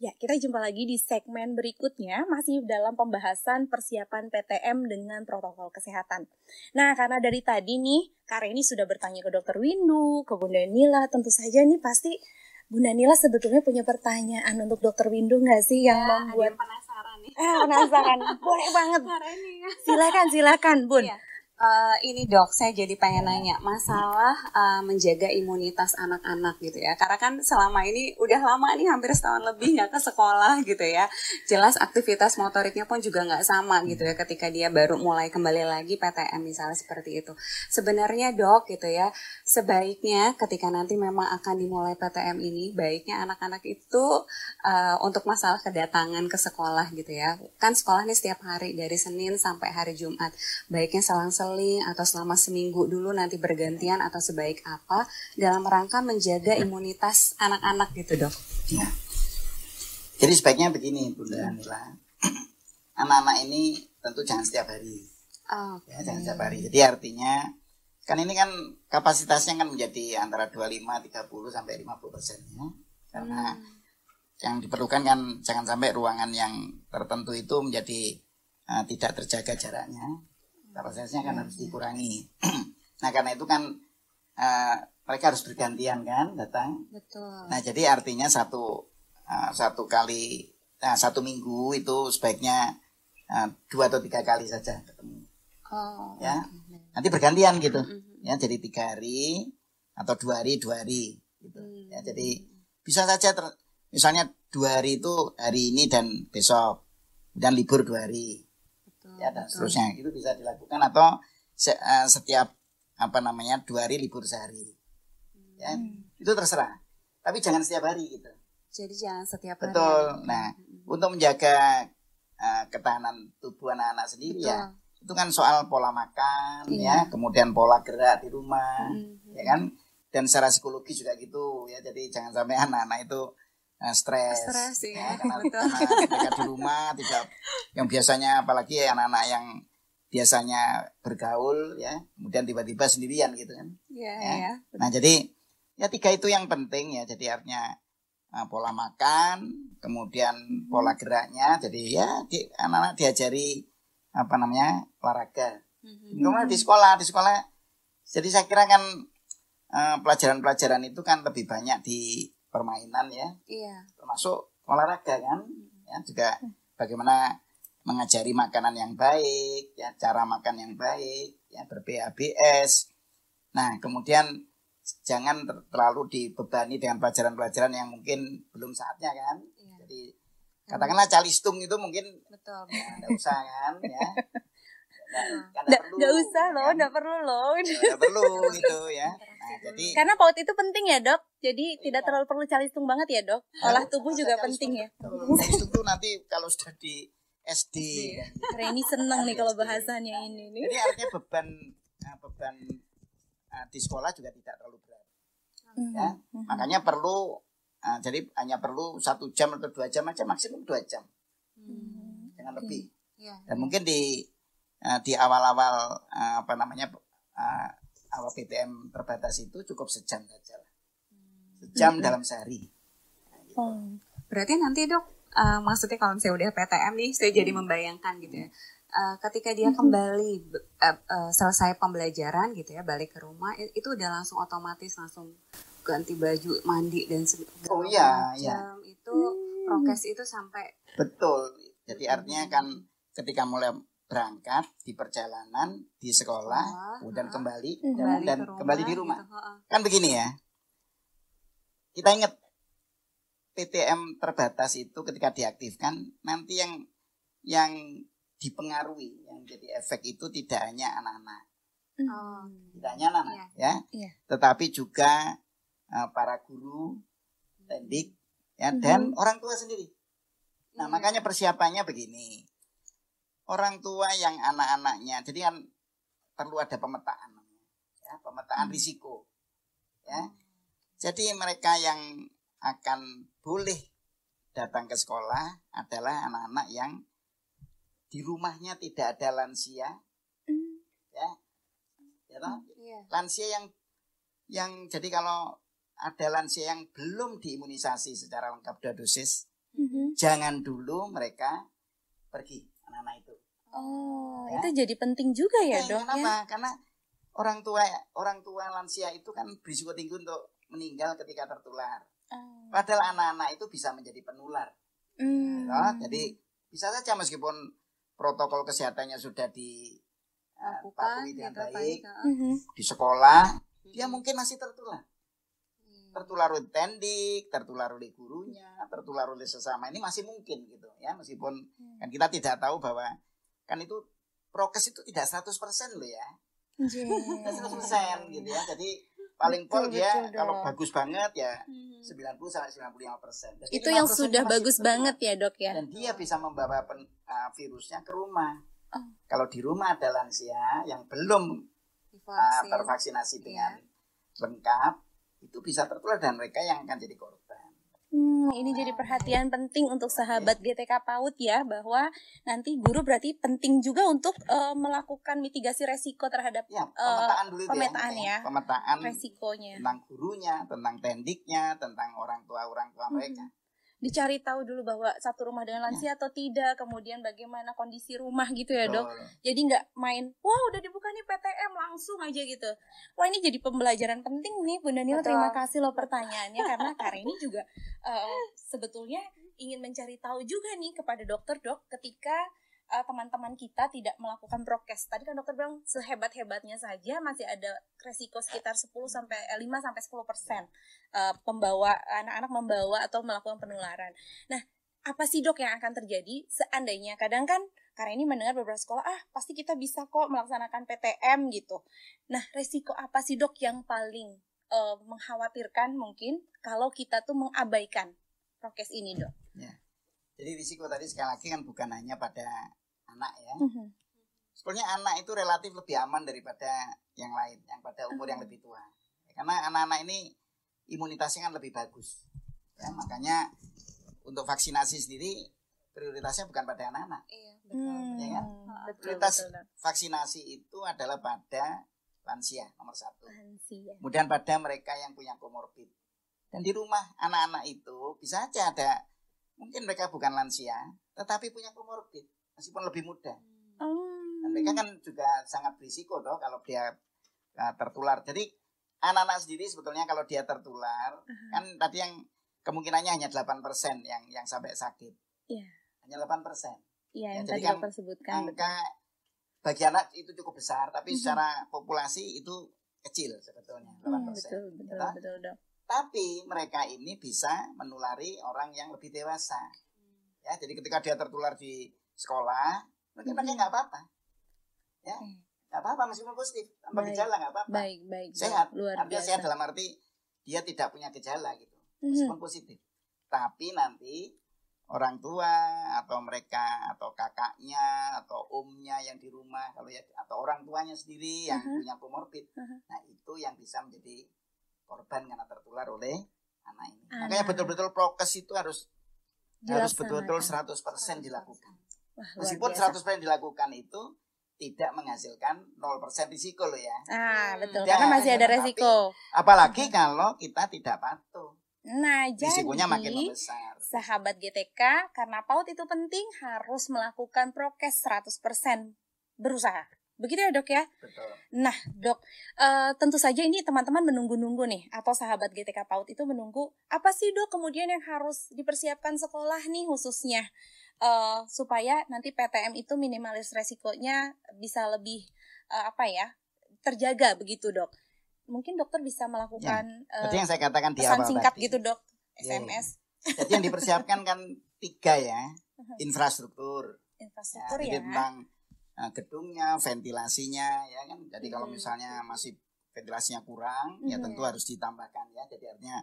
Ya, kita jumpa lagi di segmen berikutnya, masih dalam pembahasan persiapan PTM dengan protokol kesehatan. Nah, karena dari tadi nih, Kak Reni sudah bertanya ke dokter Windu, ke Bunda Nila, tentu saja nih pasti Bunda Nila sebetulnya punya pertanyaan untuk dokter Windu nggak sih yang ya, membuat... penasaran nih. Ah, penasaran. Boleh banget. Ya. Silakan, silakan, Bun. Iya. Uh, ini dok, saya jadi pengen nanya masalah uh, menjaga imunitas anak-anak gitu ya. Karena kan selama ini udah lama nih hampir setahun lebih nggak ke sekolah gitu ya. Jelas aktivitas motoriknya pun juga nggak sama gitu ya ketika dia baru mulai kembali lagi PTM misalnya seperti itu. Sebenarnya dok gitu ya, sebaiknya ketika nanti memang akan dimulai PTM ini, baiknya anak-anak itu uh, untuk masalah kedatangan ke sekolah gitu ya. Kan sekolah nih setiap hari dari Senin sampai hari Jumat. Baiknya selang-seling seling atau selama seminggu dulu nanti bergantian atau sebaik apa dalam rangka menjaga imunitas anak-anak gitu dok? Ya. Jadi sebaiknya begini Bunda Nila, anak-anak ini tentu jangan setiap hari, oh, ya, jangan setiap hari. Jadi artinya kan ini kan kapasitasnya kan menjadi antara 25, 30 sampai 50 persen ya, karena hmm. yang diperlukan kan jangan sampai ruangan yang tertentu itu menjadi uh, tidak terjaga jaraknya kapasitasnya kan harus dikurangi. nah karena itu kan uh, mereka harus bergantian kan datang. Betul. Nah jadi artinya satu uh, satu kali nah, satu minggu itu sebaiknya uh, dua atau tiga kali saja ketemu. Oh. Ya nanti bergantian gitu. Mm -hmm. Ya jadi tiga hari atau dua hari dua hari gitu. Mm. Ya jadi bisa saja ter, misalnya dua hari itu hari ini dan besok dan libur dua hari ya dan seterusnya itu bisa dilakukan atau se uh, setiap apa namanya dua hari libur sehari ya hmm. itu terserah tapi jangan setiap hari gitu jadi jangan setiap hari betul nah hmm. untuk menjaga uh, ketahanan tubuh anak-anak sendiri ya, betul. ya itu kan soal pola makan iya. ya kemudian pola gerak di rumah hmm. ya kan dan secara psikologi juga gitu ya jadi jangan sampai anak-anak itu uh, stres. Stres ya, ya karena, karena mereka di rumah tidak yang biasanya apalagi anak-anak yang biasanya bergaul ya, kemudian tiba-tiba sendirian gitu kan. Iya, ya. ya. Nah, jadi ya tiga itu yang penting ya. Jadi artinya uh, pola makan, kemudian hmm. pola geraknya. Jadi ya di, anak-anak diajari apa namanya? olahraga. Hmm. Kemudian di sekolah, di sekolah jadi saya kira kan eh, pelajaran-pelajaran uh, itu kan lebih banyak di permainan ya. Iya. Termasuk olahraga kan. Ya, juga bagaimana mengajari makanan yang baik, ya, cara makan yang baik, ya, ber-PABS. Nah, kemudian jangan terlalu dibebani dengan pelajaran-pelajaran yang mungkin belum saatnya kan. Iya. Jadi katakanlah calistung itu mungkin betul, betul. usah kan ya. Nggak usah loh, nggak perlu loh. Nggak perlu gitu ya. Nah, jadi karena paut itu penting ya dok. Jadi iya. tidak terlalu perlu calistung banget ya dok. Olah tubuh juga penting ya. Calistung tuh nanti kalau sudah di SD. Reni seneng nih kalau bahasanya ini nih. Jadi artinya beban uh, beban uh, di sekolah juga tidak terlalu berat. Hmm. Ya, hmm. makanya perlu uh, jadi hanya perlu satu jam atau dua jam aja maksimum dua jam, hmm. jangan lebih. Ya. Dan mungkin di di awal-awal apa namanya awal PTM terbatas itu cukup sejam saja lah. Sejam hmm. dalam sehari. Nah, gitu. oh. Berarti nanti dok, uh, maksudnya kalau misalnya udah PTM nih, saya jadi hmm. membayangkan gitu ya. Uh, ketika dia hmm. kembali uh, uh, selesai pembelajaran gitu ya, balik ke rumah, itu udah langsung otomatis langsung ganti baju, mandi dan segala oh, iya, iya. Itu prokes itu sampai betul. Jadi artinya kan ketika mulai berangkat di perjalanan di sekolah oh, kemudian kembali, kembali dan, rumah, kembali di rumah gitu. kan begini ya kita ingat PTM terbatas itu ketika diaktifkan nanti yang yang dipengaruhi yang jadi efek itu tidak hanya anak-anak oh. tidak hanya anak-anak iya. ya iya. tetapi juga uh, para guru pendik ya mm-hmm. dan orang tua sendiri nah iya. makanya persiapannya begini orang tua yang anak-anaknya jadi kan perlu ada pemetaan ya pemetaan hmm. risiko ya jadi mereka yang akan boleh datang ke sekolah adalah anak-anak yang di rumahnya tidak ada lansia hmm. ya ya toh? Yeah. lansia yang yang jadi kalau ada lansia yang belum diimunisasi secara lengkap dua dosis Mhm. jangan dulu mereka pergi anak-anak itu. Oh, Ya. itu jadi penting juga ya, Dok ya. kenapa? Karena orang tua orang tua lansia itu kan berisiko tinggi untuk meninggal ketika tertular. Oh. Padahal anak-anak itu bisa menjadi penular. Hmm. Ya, jadi bisa saja meskipun protokol kesehatannya sudah di eh, patuhi dengan gitu, baik di sekolah, dia Hmm. mungkin masih tertular. Iya. Tertular oleh tendik, tertular oleh gurunya, tertular oleh sesama. Ini masih mungkin gitu ya, meskipun Hmm. kan kita tidak tahu bahwa kan itu prokes itu tidak 100% loh ya. Jee. Tidak 100% gitu ya. Jadi paling pol dia betul, kalau Dok. bagus banget ya Hmm. 90 sampai 95%. Jadi Itu yang 5% sudah bagus banget ya, Dok ya. Dan dia bisa membawa pen- uh, virusnya ke rumah. Oh. Kalau di rumah ada lansia yang belum uh, tervaksinasi Iya. dengan lengkap, itu bisa tertular dan mereka yang akan jadi korban. Hmm, ini jadi perhatian penting untuk sahabat GTK PAUD ya bahwa nanti guru berarti penting juga untuk eh, melakukan mitigasi resiko terhadap Ya, pemetaan dulu Eh, pemetaan penting. ya. Pemetaan resikonya. tentang gurunya, tentang tendiknya, tentang orang tua orang tua Mhm. mereka. Dicari tahu dulu bahwa satu rumah dengan lansia atau tidak, kemudian bagaimana kondisi rumah gitu ya, Dok. Betul. Jadi nggak main, wah udah dibuka nih PTM langsung aja gitu. Wah ini jadi pembelajaran penting nih Bunda Nila. Betul. Terima kasih loh pertanyaannya karena Kak ini juga eh, sebetulnya ingin mencari tahu juga nih kepada dokter dok ketika eh, teman-teman kita tidak melakukan prokes. Tadi kan dokter bilang sehebat-hebatnya saja masih ada resiko sekitar 10 sampai eh, 5 sampai 10 persen eh, pembawa anak-anak membawa atau melakukan penularan. Nah apa sih dok yang akan terjadi seandainya kadang kan karena ini mendengar beberapa sekolah ah pasti kita bisa kok melaksanakan PTM gitu. Nah resiko apa sih dok yang paling eh, mengkhawatirkan mungkin kalau kita tuh mengabaikan prokes ini dok? Jadi risiko tadi sekali lagi kan bukan hanya pada anak ya. Mhm. Sebenarnya anak itu relatif lebih aman daripada yang lain, yang pada umur yang lebih tua. Karena anak-anak ini imunitasnya kan lebih bagus. Ya, makanya untuk vaksinasi sendiri prioritasnya bukan pada anak-anak. Iya, betul. Hmm, Ya kan? betul, Prioritas betul, Dok. vaksinasi itu adalah pada lansia nomor satu. Lansia. Kemudian pada mereka yang punya komorbid. Dan di rumah anak-anak itu bisa aja ada mungkin mereka bukan lansia, tetapi punya komorbid meskipun lebih muda. Hmm. Dan mereka kan juga sangat berisiko toh kalau dia uh, tertular. Jadi anak-anak sendiri sebetulnya kalau dia tertular kan tadi yang kemungkinannya hanya 8% yang yang sampai sakit. Iya. Hanya 8%. Iya yang jadi tadi kan dokter sebutkan. betul. Angka bagi anak itu cukup besar, tapi Mhm. secara populasi itu kecil sebetulnya 8%. Hmm, betul betul Ya. betul dok. Tapi mereka ini bisa menulari orang yang lebih dewasa. Ya, jadi ketika dia tertular di sekolah, mungkin mereka Mhm. nggak apa-apa. Ya, nggak apa-apa meskipun positif, tanpa Baik. gejala nggak apa-apa. Baik baik. Sehat. Luar Artinya biasa. sehat dalam arti dia tidak punya gejala gitu, Mhm. meskipun positif. Tapi nanti orang tua atau mereka atau kakaknya atau omnya yang di rumah kalau ya atau orang tuanya sendiri yang Mhm. punya komorbid, Mhm. nah itu yang bisa menjadi korban karena tertular oleh anak ini. Anak. Makanya betul-betul prokes itu harus harus Dilaksanakan. betul-betul 100% dilakukan. Wah, Meskipun biasa. 100% dilakukan itu tidak menghasilkan 0% risiko loh ya. Ah betul Ya, karena masih ada resiko. Apalagi kalau kita tidak patuh. Nah jadi Risikonya makin membesar. sahabat GTK karena PAUD itu penting harus melakukan prokes 100% berusaha. Begitu ya dok ya? Betul. Nah dok, eh, tentu saja ini teman-teman menunggu-nunggu nih atau sahabat GTK PAUD itu menunggu apa sih dok kemudian yang harus dipersiapkan sekolah nih khususnya eh, supaya nanti PTM itu minimalis resikonya bisa lebih eh, apa ya terjaga begitu dok. Mungkin dokter bisa melakukan eh, Jadi yang saya katakan di pesan awal singkat tadi. gitu dok, SMS Jadi yang dipersiapkan kan tiga ya. Infrastruktur. Ya, infrastruktur jadi ya. tentang uh, gedungnya, ventilasinya ya kan. Jadi kalau Mhm. misalnya masih ventilasinya kurang, ya Mhm. tentu harus ditambahkan ya. Jadi artinya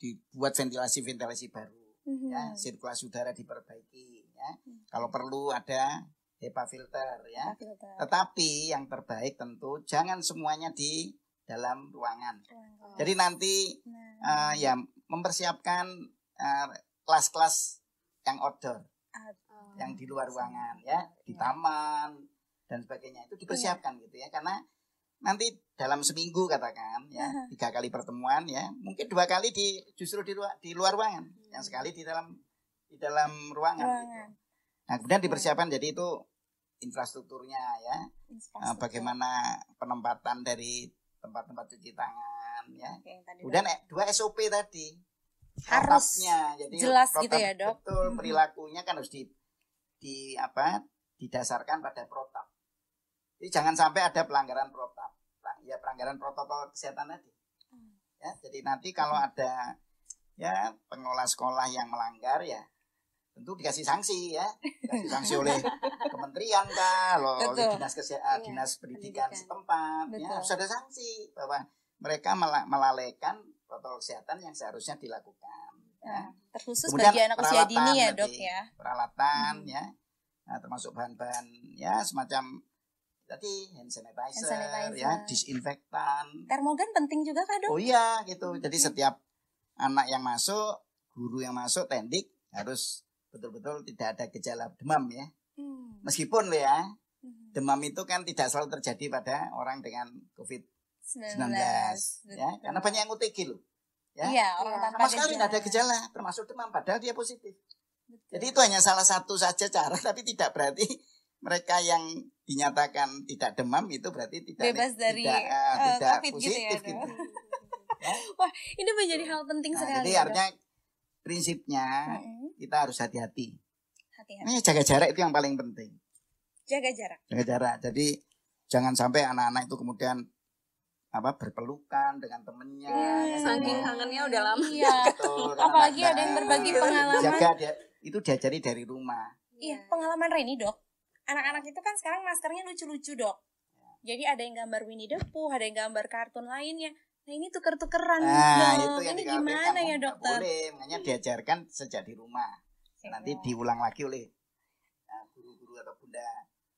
dibuat ventilasi-ventilasi baru Mhm. ya, sirkulasi udara diperbaiki ya. Hmm. Kalau perlu ada HEPA filter ya. Filter. Tetapi yang terbaik tentu jangan semuanya di dalam ruangan. Ruang- Jadi nanti Nah, uh, ya mempersiapkan uh, kelas-kelas yang outdoor, Oh. yang di luar ruangan ya, di taman dan sebagainya itu dipersiapkan gitu ya karena nanti dalam seminggu katakan ya tiga kali pertemuan ya mungkin dua kali di justru di luar di luar ruangan yang sekali di dalam di dalam ruangan. gitu. Nah, kemudian dipersiapkan jadi itu infrastrukturnya ya, Eh, Infrastruktur. bagaimana penempatan dari tempat-tempat cuci tangan ya. Oke, Kemudian eh, dua SOP tadi. Harus Protapnya. jadi jelas gitu protap ya, Dok. Betul, Mhm. perilakunya kan harus di di apa? didasarkan pada protap. Jadi jangan sampai ada pelanggaran protap. Ya pelanggaran protokol kesehatan tadi. Hmm. Ya, jadi nanti kalau ada ya pengelola sekolah yang melanggar ya tentu dikasih sanksi ya dikasih sanksi oleh kementerian kah lo- oleh dinas kesehatan Iya, dinas pendidikan, pendidikan. setempat ya harus ada sanksi bahwa mereka mela- melalaikan protokol kesehatan yang seharusnya dilakukan ya. Nah, terkhusus Kemudian bagi anak usia peralatan dini ya. Dok ya. peralatan Mhm. ya nah, termasuk bahan-bahan ya semacam tadi hand sanitizer, Hand sanitizer. ya disinfektan Termogan penting juga kah, Dok? oh iya gitu jadi Mhm. setiap anak yang masuk guru yang masuk tendik harus betul-betul tidak ada gejala demam ya Hmm. meskipun loh ya Hmm. demam itu kan tidak selalu terjadi pada orang dengan covid 19 19. ya karena banyak yang OTG loh ya. Iya, orang tanpa sama sekali tidak ada gejala termasuk demam padahal dia positif Jadi itu hanya salah satu saja cara, tapi tidak berarti mereka yang dinyatakan tidak demam itu berarti tidak Bebas dari, tidak, eh, eh, tidak COVID gitu ya, positif Dok. gitu. Ini menjadi hal penting Nah, sekali. jadi ya, artinya prinsipnya. Mm-mm. kita harus hati-hati. Hati-hati. Nah, jaga jarak itu yang paling penting. Jaga jarak. Jaga jarak. Jadi jangan sampai anak-anak itu kemudian apa berpelukan dengan temennya. Hmm. ya, Saking gitu. kangennya udah lama. Iya. Betul, Apalagi ada yang berbagi pengalaman. Jaga dia, itu diajari dari rumah. Iya, pengalaman Reni, Dok. Anak-anak itu kan sekarang maskernya lucu-lucu, Dok. Jadi ada yang gambar Winnie the Pooh, ada yang gambar kartun lainnya. Nah, ini tuker-tukeran, Nah, Dok. itu yang ini gimana ya, Dokter? Boleh, makanya diajarkan sejak di rumah. Nanti Iya. diulang lagi oleh uh, guru-guru atau bunda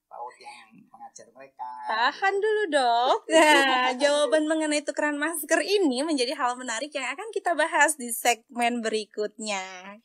PAUD yang mengajar mereka. Tahan dulu dok. Nah, jawaban mengenai tukeran masker ini menjadi hal menarik yang akan kita bahas di segmen berikutnya.